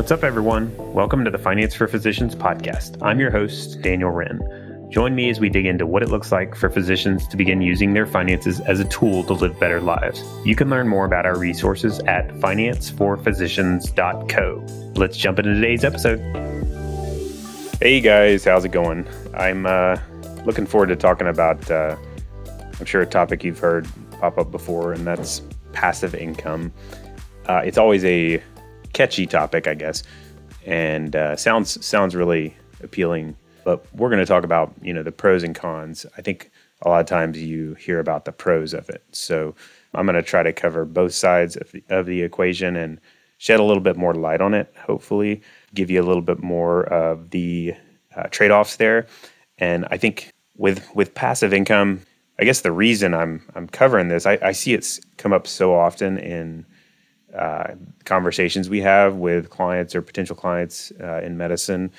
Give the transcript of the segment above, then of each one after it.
What's up, everyone? Welcome to the Finance for Physicians podcast. I'm your host, Daniel Wrenne. Join me as we dig into what it looks like for physicians to begin using their finances as a tool to live better lives. You can learn more about our resources at financeforphysicians.co. Let's jump into today's episode. Hey guys, how's it going? I'm uh, looking forward to talking about, uh, I'm sure, a topic you've heard pop up before, and that's passive income. Uh, it's always a catchy topic, I guess, and uh, sounds sounds really appealing but we're going to talk about you know the pros and cons. I think a lot of times you hear about the pros of it. So I'm going to try to cover both sides of the, of the equation and shed a little bit more light on it. Hopefully, give you a little bit more of the uh, trade offs there. And I think with with passive income, I guess the reason I'm I'm covering this, I, I see it's come up so often in uh, conversations we have with clients or potential clients uh, in medicine,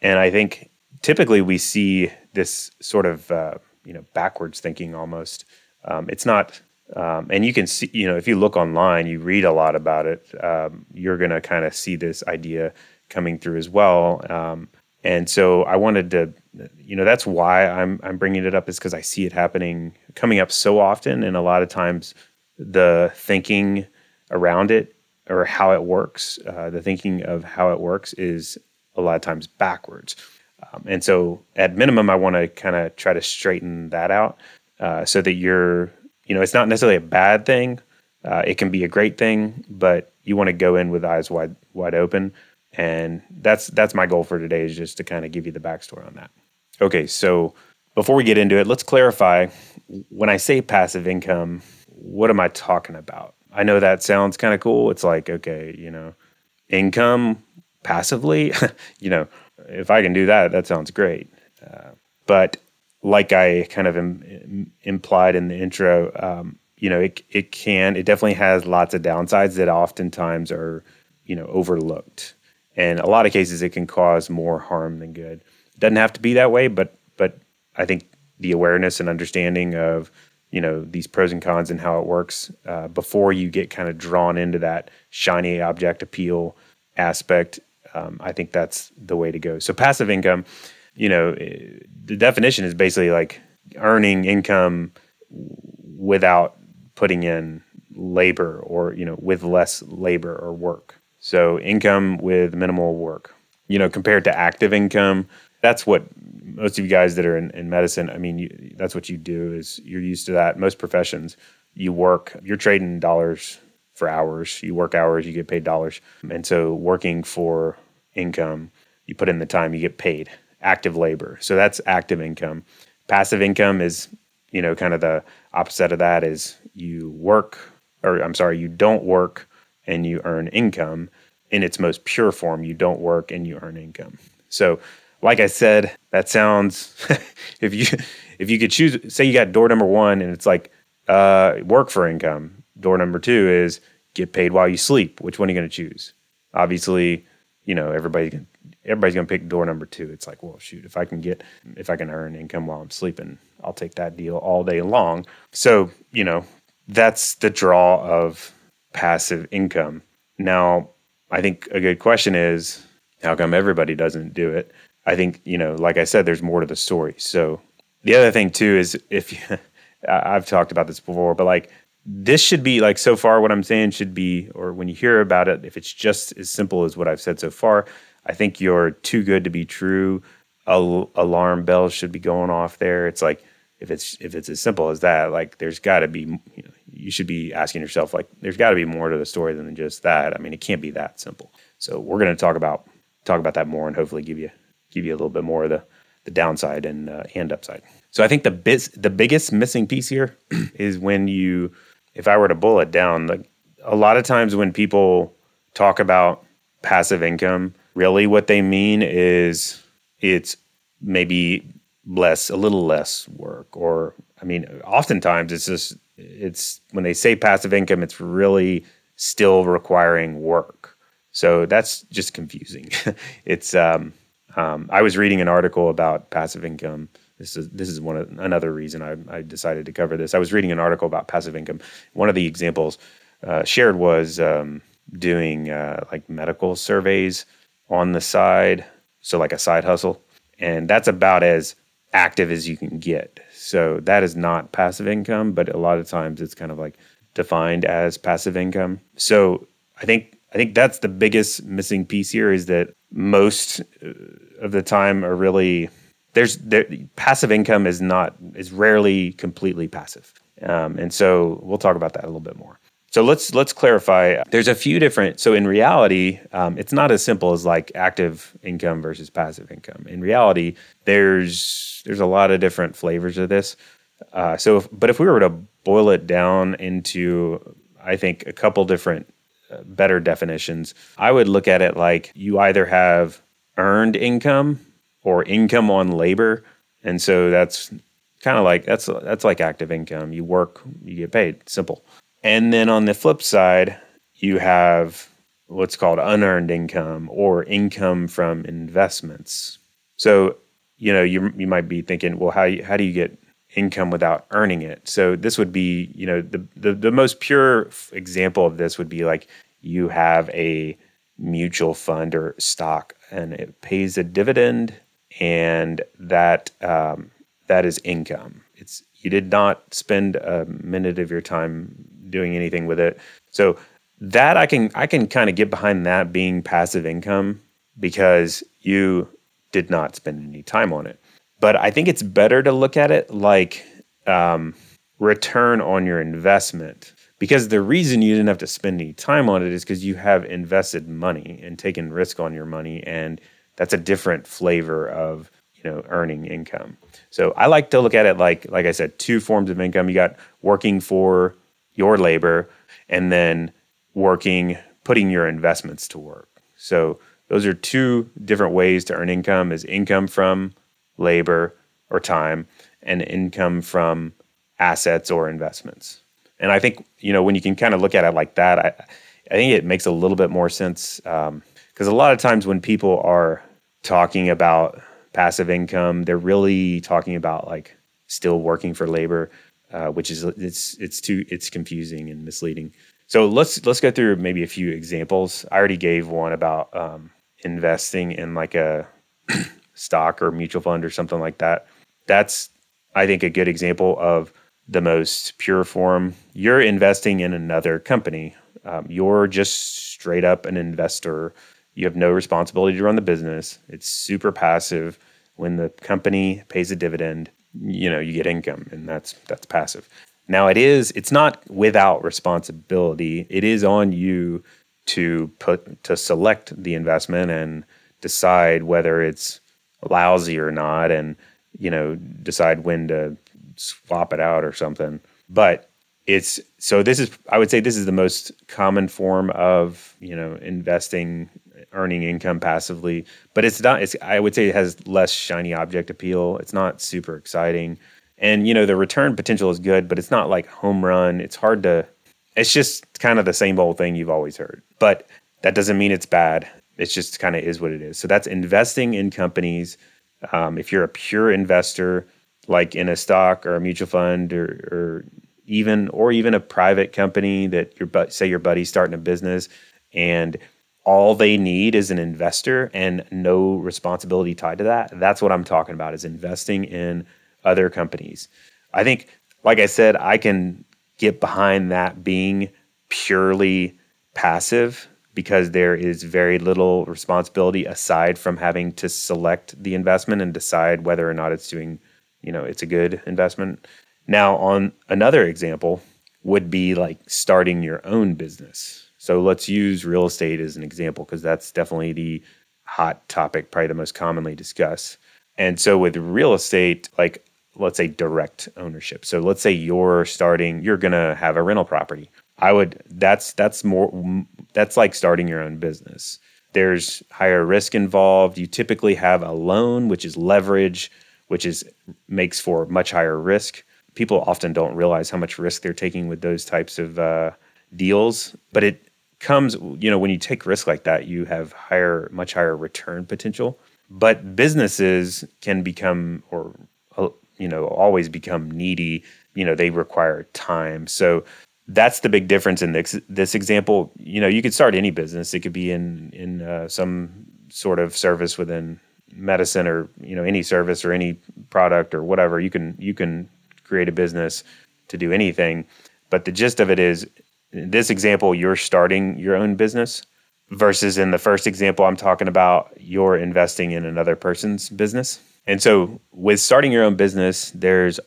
and I think typically we see this sort of uh, you know backwards thinking almost. Um, it's not, um, and you can see you know if you look online, you read a lot about it. Um, you're going to kind of see this idea coming through as well. Um, and so I wanted to, you know, that's why I'm I'm bringing it up is because I see it happening, coming up so often, and a lot of times the thinking around it or how it works, uh, the thinking of how it works is a lot of times backwards. Um, and so, at minimum, I want to kind of try to straighten that out uh, so that you're, you know, it's not necessarily a bad thing. Uh, it can be a great thing, but you want to go in with eyes wide wide open. And that's that's my goal for today is just to kind of give you the backstory on that. Okay, so before we get into it, let's clarify. When I say passive income, what am I talking about? I know that sounds kind of cool. It's like, okay, you know, income passively, you know, if I can do that, that sounds great. Uh, but like I kind of Im- implied in the intro, um, you know, it it can it definitely has lots of downsides that oftentimes are you know overlooked, and a lot of cases it can cause more harm than good. It doesn't have to be that way, but but I think the awareness and understanding of you know these pros and cons and how it works uh, before you get kind of drawn into that shiny object appeal aspect um, I think that's the way to go. So passive income, you know, eh, the definition is basically like earning income without putting in labor or you know with less labor or work. So income with minimal work. You know, compared to active income, that's what most of you guys that are in, in medicine. I mean, you, that's what you do. Is you're used to that. Most professions, you work. You're trading dollars for hours. You work hours, you get paid dollars. And so working for income, you put in the time, you get paid. Active labor. So that's active income. Passive income is, you know, kind of the opposite of that is you work or I'm sorry, you don't work and you earn income in its most pure form. You don't work and you earn income. So, like I said, that sounds if you if you could choose say you got door number 1 and it's like uh, work for income. Door number 2 is get paid while you sleep. Which one are you going to choose? Obviously, you know, everybody's gonna, everybody's going to pick door number two. It's like, well, shoot, if I can get, if I can earn income while I'm sleeping, I'll take that deal all day long. So, you know, that's the draw of passive income. Now, I think a good question is, how come everybody doesn't do it? I think, you know, like I said, there's more to the story. So, the other thing too is if you, I've talked about this before, but like this should be like so far what i'm saying should be or when you hear about it if it's just as simple as what i've said so far i think you're too good to be true. Al- alarm bells should be going off there. It's like if it's if it's as simple as that like there's got to be you know you should be asking yourself like there's got to be more to the story than just that. I mean it can't be that simple. So we're going to talk about talk about that more and hopefully give you give you a little bit more of the the downside and uh, and upside so i think the biz, the biggest missing piece here is when you if I were to boil it down, like a lot of times when people talk about passive income, really what they mean is it's maybe less, a little less work. Or, I mean, oftentimes it's just, it's when they say passive income, it's really still requiring work. So that's just confusing. it's, um, um, I was reading an article about passive income this is this is one of, another reason I, I, decided to cover this. I was reading an article about passive income. One of the examples uh, shared was um, doing uh, like medical surveys on the side. So, like a side hustle. And that's about as active as you can get. So, that is not passive income, but a lot of times it's kind of like defined as passive income. So, I think I think that's the biggest missing piece here is that most uh, of the time are really there's there, passive income is not is rarely completely passive, um, and so we'll talk about that a little bit more. So let's let's clarify. There's a few different. So in reality, um, it's not as simple as like active income versus passive income. In reality, there's there's a lot of different flavors of this. Uh, so, if, but if we were to boil it down into, I think a couple different better definitions, I would look at it like you either have earned income or income on labor, and so that's kind of like that's that's like active income. You work, you get paid. Simple. And then on the flip side, you have what's called unearned income or income from investments. So, you know, you you might be thinking, well, how how do you get income without earning it? So this would be, you know, the the, the most pure example of this would be like you have a mutual fund or stock and it pays a dividend and that um, that is income. It's you did not spend a minute of your time doing anything with it. So that I can I can kind of get behind that being passive income because you did not spend any time on it. But I think it's better to look at it like um, return on your investment. Because the reason you didn't have to spend any time on it is because you have invested money and taken risk on your money and that's a different flavor of you know earning income. So i like to look at it like like i said two forms of income. You got working for your labor and then working putting your investments to work. So those are two different ways to earn income is income from labor or time and income from assets or investments and i think you know when you can kind of look at it like that i, I think it makes a little bit more sense because um, a lot of times when people are talking about passive income. They're really talking about like still working for labor, uh, which is it's it's too it's confusing and misleading. So let's let's go through maybe a few examples. I already gave one about um, investing in like a stock or mutual fund or something like that. That's I think a good example of the most pure form. You're investing in another company. Um, you're just straight up an investor you have no responsibility to run the business. It's super passive. When the company pays a dividend, you know, you get income and that's that's passive. Now it is it's not without responsibility. It is on you to put to select the investment and decide whether it's lousy or not and you know decide when to swap it out or something. But it's so this is I would say this is the most common form of, you know, investing earning income passively, but it's not. It's I would say it has less shiny object appeal. It's not super exciting, and you know the return potential is good, but it's not like home run. It's hard to. It's just kind of the same old thing you've always heard, but that doesn't mean it's bad. It's just kind of is what it is. So that's investing in companies. Um, if you're a pure investor, like in a stock or a mutual fund or, or even or even a private company that your but say your buddy's starting a business and all they need is an investor and no responsibility tied to that. That's what I'm talking about is investing in other companies. I think, like I said, I can get behind that being purely passive because there is very little responsibility aside from having to select the investment and decide whether or not it's doing, you know, it's a good investment. Now, on another example would be like starting your own business so let's use real estate as an example because that's definitely the hot topic, probably the most commonly discussed. And so with real estate, like let's say direct ownership. So let's say you're starting, you're going to have a rental property. I would that's that's more that's like starting your own business. There's higher risk involved. You typically have a loan which is leverage, which is makes for much higher risk. People often don't realize how much risk they're taking with those types of uh, deals, but it comes, you know, when you take risk like that, you have higher, much higher return potential. But businesses can become, or uh, you know, always become needy. You know, they require time. So that's the big difference in this this example. You know, you could start any business. It could be in in uh, some sort of service within medicine or you know any service or any product or whatever. You can you can create a business to do anything. But the gist of it is, in this example, you're starting your own business versus in the first example, I'm talking about you're investing in another person's business. And so, with starting your own business, there's,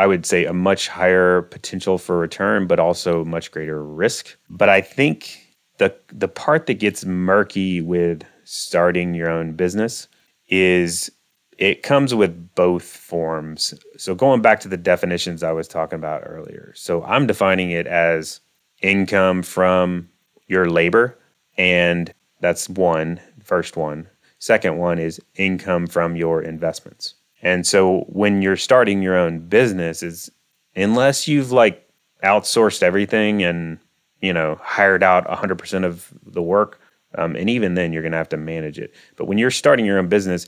I would say, a much higher potential for return, but also much greater risk. But I think the the part that gets murky with starting your own business is it comes with both forms. So going back to the definitions I was talking about earlier. So I'm defining it as income from your labor and that's one first one. Second one is income from your investments. And so when you're starting your own business is unless you've like outsourced everything and you know hired out 100% of the work um, and even then you're going to have to manage it but when you're starting your own business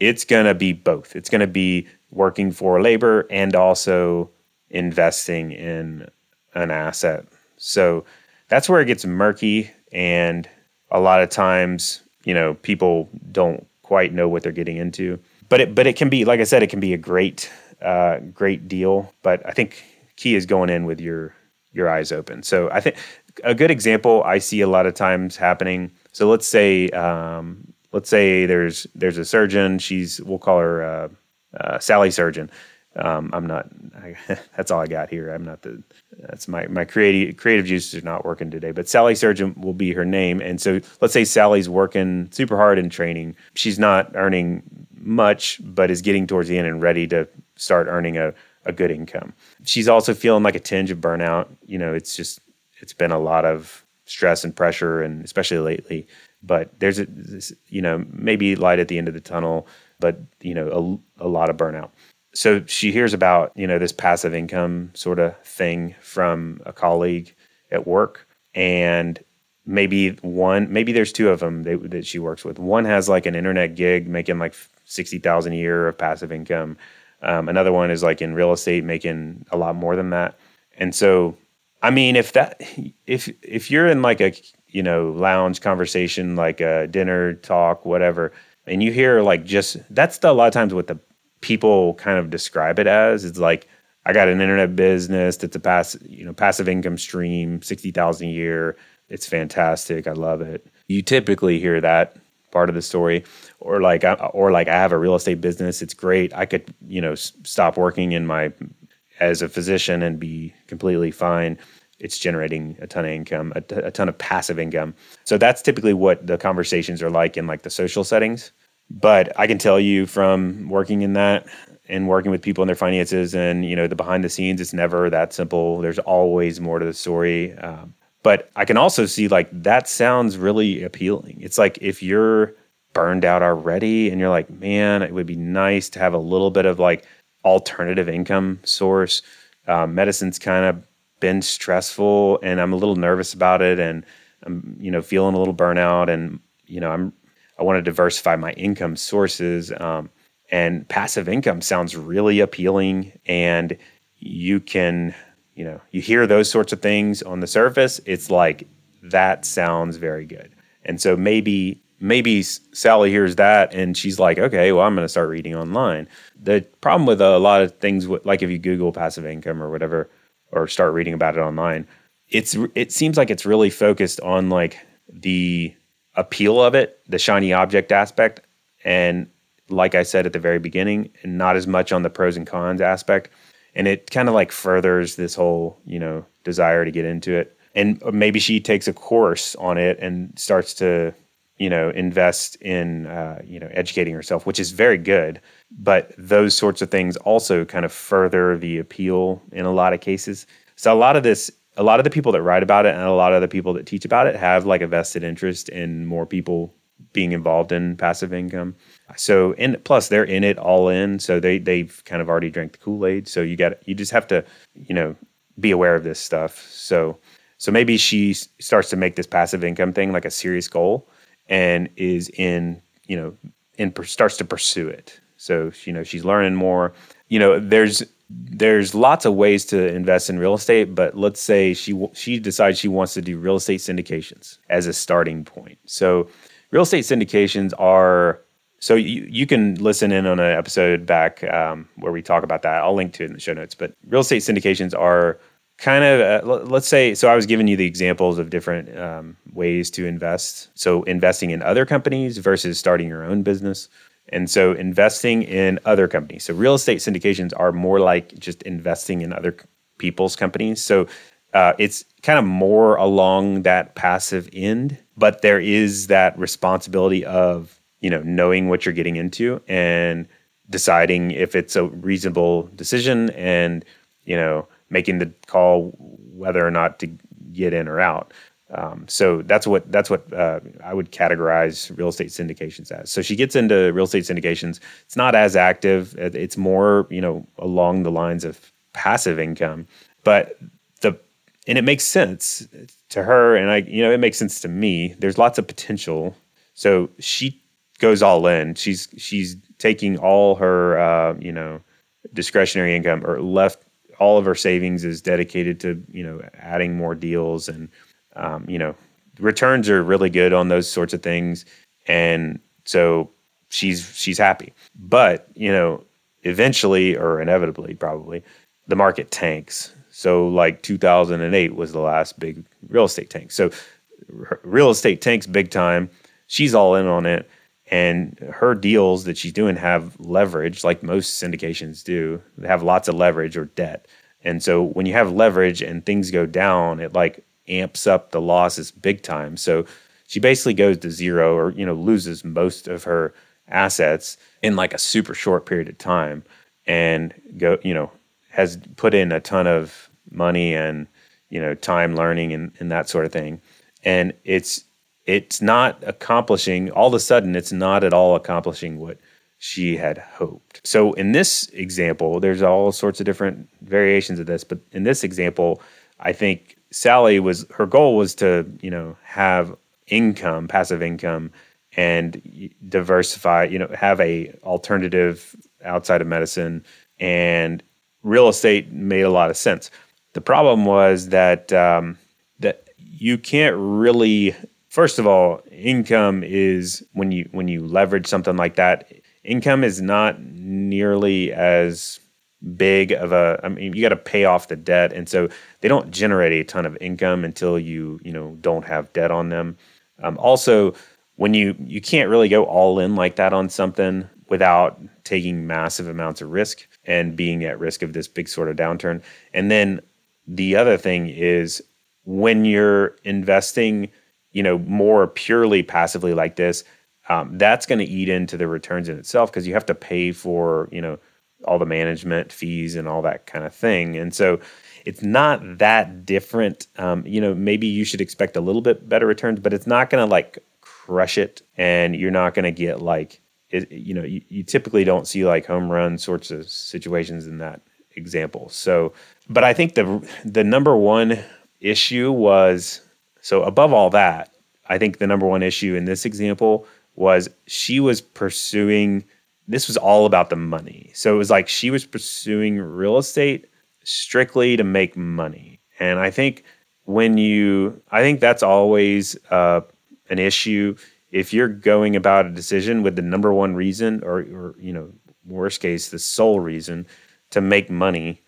it's going to be both. It's going to be working for labor and also investing in an asset. So that's where it gets murky. And a lot of times, you know, people don't quite know what they're getting into. But it, but it can be, like I said, it can be a great, uh, great deal. But I think key is going in with your your eyes open. So I think a good example I see a lot of times happening. So let's say um, let's say there's there's a surgeon. She's we'll call her uh, uh, Sally Surgeon. Um, I'm not. I, that's all I got here. I'm not the. That's my my creative creative juices are not working today. But Sally Surgeon will be her name. And so let's say Sally's working super hard in training. She's not earning much, but is getting towards the end and ready to start earning a a good income. She's also feeling like a tinge of burnout. You know, it's just it's been a lot of stress and pressure, and especially lately but there's a you know maybe light at the end of the tunnel but you know a, a lot of burnout so she hears about you know this passive income sort of thing from a colleague at work and maybe one maybe there's two of them that, that she works with one has like an internet gig making like 60000 a year of passive income um, another one is like in real estate making a lot more than that and so i mean if that if if you're in like a you know, lounge conversation, like a dinner talk, whatever. And you hear like just that's the, a lot of times what the people kind of describe it as. It's like I got an internet business that's a pass, you know, passive income stream, sixty thousand a year. It's fantastic. I love it. You typically hear that part of the story, or like, or like I have a real estate business. It's great. I could, you know, stop working in my as a physician and be completely fine it's generating a ton of income, a, a ton of passive income. So that's typically what the conversations are like in like the social settings. But I can tell you from working in that and working with people in their finances and you know the behind the scenes, it's never that simple. There's always more to the story. Um, but I can also see like that sounds really appealing. It's like if you're burned out already and you're like, man, it would be nice to have a little bit of like alternative income source. Um, medicine's kind of been stressful and I'm a little nervous about it and I'm you know feeling a little burnout and you know I'm I want to diversify my income sources um, and passive income sounds really appealing and you can you know you hear those sorts of things on the surface it's like that sounds very good and so maybe maybe Sally hears that and she's like, okay, well, I'm going to start reading online. The problem with a lot of things, like if you Google passive income or whatever, or start reading about it online. It's it seems like it's really focused on like the appeal of it, the shiny object aspect, and like I said at the very beginning, and not as much on the pros and cons aspect. And it kind of like furthers this whole, you know, desire to get into it. And maybe she takes a course on it and starts to, you know, invest in, uh, you know, educating herself, which is very good but those sorts of things also kind of further the appeal in a lot of cases. So a lot of this, a lot of the people that write about it and a lot of the people that teach about it have like a vested interest in more people being involved in passive income. So and plus they're in it all in, so they they've kind of already drank the Kool Aid. So you got you just have to you know be aware of this stuff. So so maybe she starts to make this passive income thing like a serious goal and is in you know in starts to pursue it so you know she's learning more. You know, there's there's lots of ways to invest in real estate, but let's say she she decides she wants to do real estate syndications as a starting point. So, real estate syndications are so you, you can listen in on an episode back um, where we talk about that. I'll link to it in the show notes. But real estate syndications are kind of uh, let's say so i was giving you the examples of different um, ways to invest so investing in other companies versus starting your own business and so investing in other companies. So real estate syndications are more like just investing in other people's companies. So uh, it's kind of more along that passive end, but there is that responsibility of you know knowing what you're getting into and deciding if it's a reasonable decision and you know making the call whether or not to get in or out. Um, so that's what that's what uh, I would categorize real estate syndications as. So she gets into real estate syndications. It's not as active. It's more you know along the lines of passive income, but and it makes sense to her, and I you know it makes sense to me. There's lots of potential. So she goes all in. She's she's taking all her uh, you know discretionary income or left all of her savings is dedicated to you know adding more deals and um, you know, returns are really good on those sorts of things, and so she's she's happy. But you know, eventually or inevitably, probably, the market tanks. So like 2008 was the last big real estate tank. So real estate tanks big time. She's all in on it. And her deals that she's doing have leverage, like most syndications do. They have lots of leverage or debt. And so when you have leverage and things go down, it like amps up the losses big time. So she basically goes to zero or, you know, loses most of her assets in like a super short period of time and go, you know, has put in a ton of money and, you know, time learning and, and that sort of thing. And it's, it's not accomplishing all of a sudden it's not at all accomplishing what she had hoped. So in this example, there's all sorts of different variations of this, but in this example, I think Sally was her goal was to you know have income, passive income, and diversify. You know, have a alternative outside of medicine, and real estate made a lot of sense. The problem was that um, that you can't really. First of all, income is when you when you leverage something like that. Income is not nearly as big of a I mean you got to pay off the debt and so they don't generate a ton of income until you you know don't have debt on them um, also when you you can't really go all in like that on something without taking massive amounts of risk and being at risk of this big sort of downturn and then the other thing is when you're investing you know more purely passively like this um, that's going to eat into the returns in itself because you have to pay for you know all the management fees and all that kind of thing. And so it's not that different. Um, you know, maybe you should expect a little bit better returns, but it's not going to like crush it. And you're not going to get like, it, you know, you, you typically don't see like home run sorts of situations in that example. So, but I think the the number one issue was so above all that, I think the number one issue in this example was she was pursuing this was all about the money. So it was like she was pursuing real estate strictly to make money. And I think when you, I think that's always uh, an issue. If you're going about a decision with the number one reason, or, or you know, worst case, the sole reason to make money,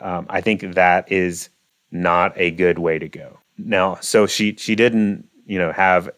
um, I think that is not a good way to go. Now, so she she didn't, you know, have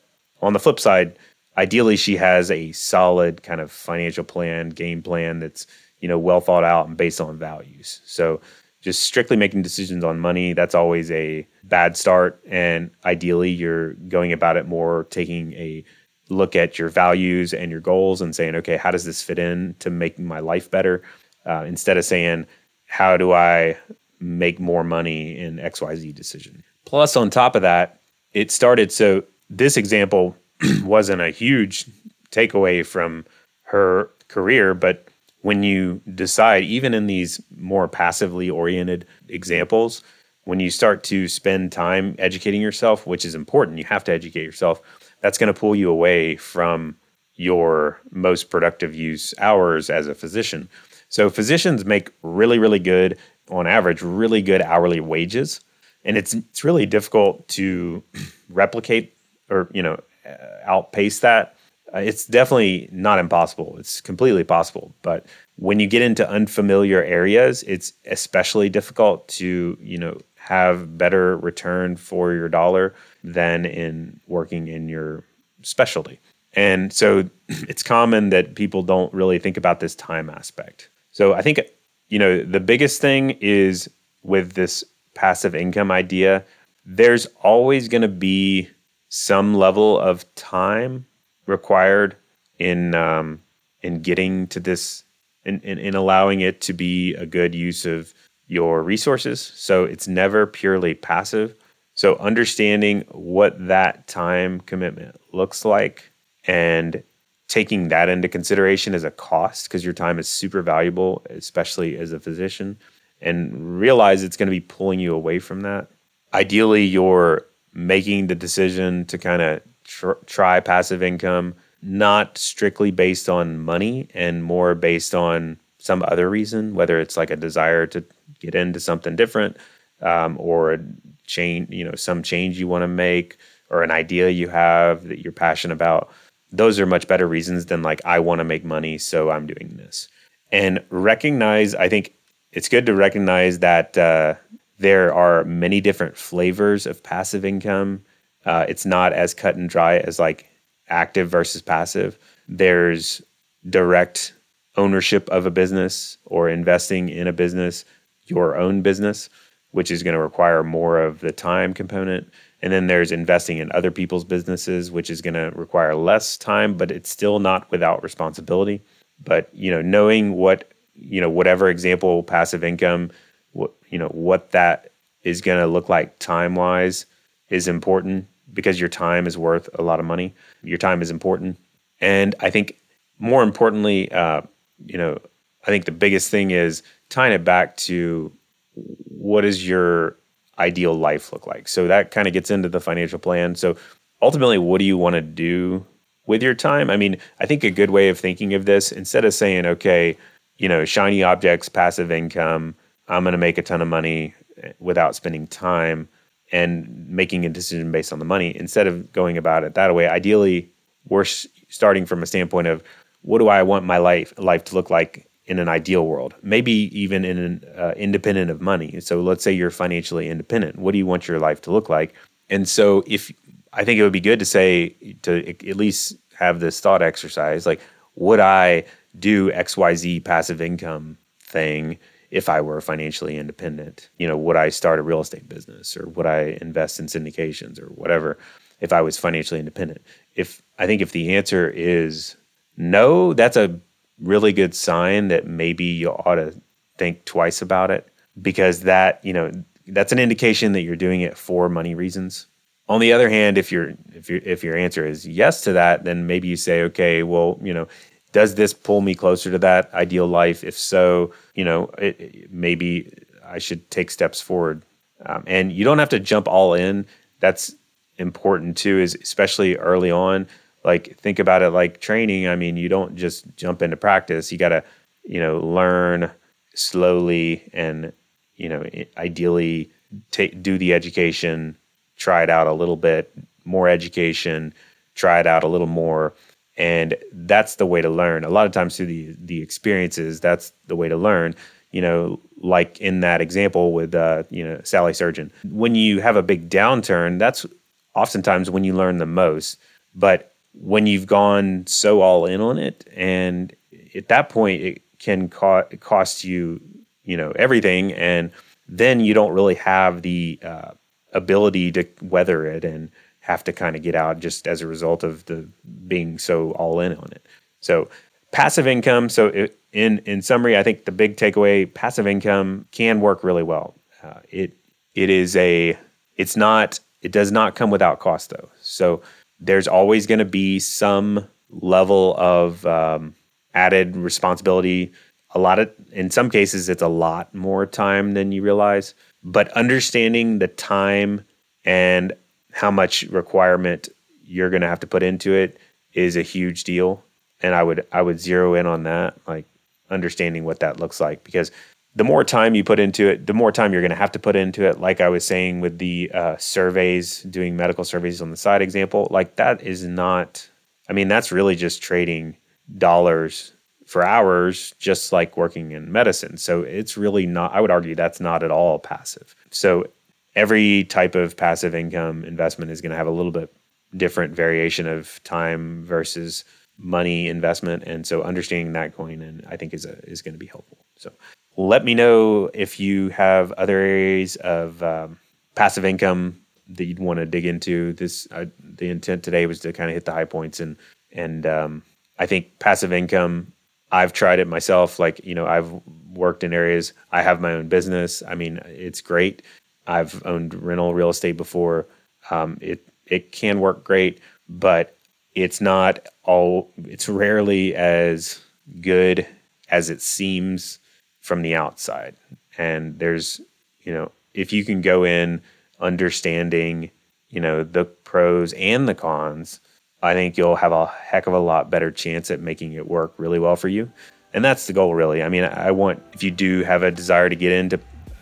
on the flip side, ideally she has a solid kind of financial plan, game plan that's you know well thought out and based on values. So just strictly making decisions on money that's always a bad start and ideally you're going about it more taking a look at your values and your goals and saying okay how does this fit in to make my life better? Uh, instead of saying how do i make more money in xyz decision? Plus on top of that it started so this example wasn't a huge takeaway from her career, but when you decide, even in these more passively oriented examples, when you start to spend time educating yourself, which is important, you have to educate yourself, that's going to pull you away from your most productive use hours as a physician. So physicians make really, really good, on average, really good hourly wages, and it's it's really difficult to replicate or you know uh, outpace that. Uh, it's definitely not impossible. It's completely possible, but when you get into unfamiliar areas, it's especially difficult to you know have better return for your dollar than in working in your specialty. And so it's common that people don't really think about this time aspect. So I think, you know, the biggest thing is with this passive income idea, there's always going to be some level of time required in um, in getting to this in, in, in allowing it to be a good use of your resources. So it's never purely passive. So understanding what that time commitment looks like and taking that into consideration as a cost because your time is super valuable, especially as a physician, and realize it's going to be pulling you away from that. Ideally, you're making the decision to kind of tr- try passive income, not strictly based on money and more based on some other reason, whether it's like a desire to get into something different um, or change, you know, some change you want to make or an idea you have that you're passionate about those are much better reasons than like I want to make money, so I'm doing this. And recognize, I think it's good to recognize that uh, there are many different flavors of passive income. Uh, it's not as cut and dry as like active versus passive. There's direct ownership of a business or investing in a business, your own business, which is going to require more of the time component. And then there's investing in other people's businesses, which is going to require less time, but it's still not without responsibility. But you know, knowing what you know, whatever example passive income, what you know, what that is going to look like time wise is important because your time is worth a lot of money. Your time is important, and I think more importantly, uh, you know, I think the biggest thing is tying it back to what is your ideal life look like? So that kind of gets into the financial plan. So ultimately, what do you want to do with your time? I mean, I think a good way of thinking of this, instead of saying, okay, you know, shiny objects, passive income, I'm going to make a ton of money eh, without spending time and making a decision based on the money, instead of going about it that way, ideally, we're starting from a standpoint of what do I want my life life to look like in an ideal world, maybe even in an uh, independent of money. So let's say you're financially independent. What do you want your life to look like? And so if I think it would be good to say to at least have this thought exercise like would I do XYZ passive income thing if I were financially independent? You know, would I start a real estate business or would I invest in syndications or whatever if I was financially independent? If I think if the answer is no, that's a really good sign that maybe you ought to think twice about it because that, you know, that's an indication that you're doing it for money reasons. On the other hand, if your if your if your answer is yes to that, then maybe you say, okay, well, you know, does this pull me closer to that ideal life? If so, you know, it, it, maybe I should take steps forward. Um, and you don't have to jump all in. That's important too, is especially early on like think about it like training. I mean, you don't just jump into practice. You got to, you know, learn slowly and, you know, ideally take do the education, try it out a little bit, more education, try it out a little more. And that's the way to learn. A lot of times through the the experiences, that's the way to learn. You know, like in that example with uh, you know, Sally Surgeon. When you have a big downturn, that's oftentimes when you learn the most. But when you've gone so all in on it, and at that point it can co- cost you, you know, everything, and then you don't really have the uh, ability to weather it and have to kind of get out just as a result of the being so all in on it. So passive income. So it, in in summary, I think the big takeaway: passive income can work really well. Uh, it it is a it's not it does not come without cost though. So there's always going to be some level of um, added responsibility. A lot of, in some cases, it's a lot more time than you realize. But understanding the time and how much requirement you're going to have to put into it is a huge deal. And I would I would zero in on that. Like understanding what that looks like because the more time you put into it, the more time you're going to have to put into it. Like I was saying with the uh, surveys, doing medical surveys on the side example, like that is not, I mean, that's really just trading dollars for hours, just like working in medicine. So it's really not, I would argue that's not at all passive. So every type of passive income investment is going to have a little bit different variation of time versus money investment. And so understanding that going in, I think is a, is going to be helpful. So let me know if you have other areas of um, passive income that you'd want to dig into. This uh, the intent today was to kind of hit the high points and and um, I think passive income. I've tried it myself. Like you know, I've worked in areas. I have my own business. I mean, it's great. I've owned rental real estate before. Um, it it can work great, but it's not all. It's rarely as good as it seems from the outside. And there's, you know, if you can go in understanding, you know, the pros and the cons, I think you'll have a heck of a lot better chance at making it work really well for you. And that's the goal, really. I mean, I want, if you do have a desire to get into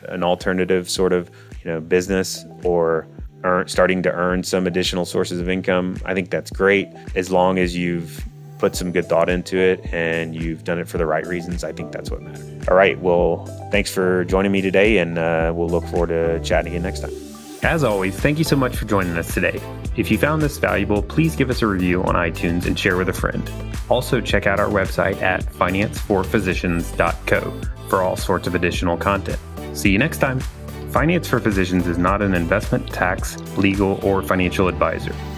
an alternative sort of, you know, business or earn, starting to earn some additional sources of income, I think that's great as long as you've put some good thought into it and you've done it for the right reasons, I think that's what matters. All right. Well, thanks for joining me today, and uh, we'll look forward to chatting again next time. As always, thank you so much for joining us today. If you found this valuable, please give us a review on iTunes and share with a friend. Also, check out our website at financeforphysicians.co for all sorts of additional content. See you next time. Finance for Physicians is not an investment, tax, legal, or financial advisor.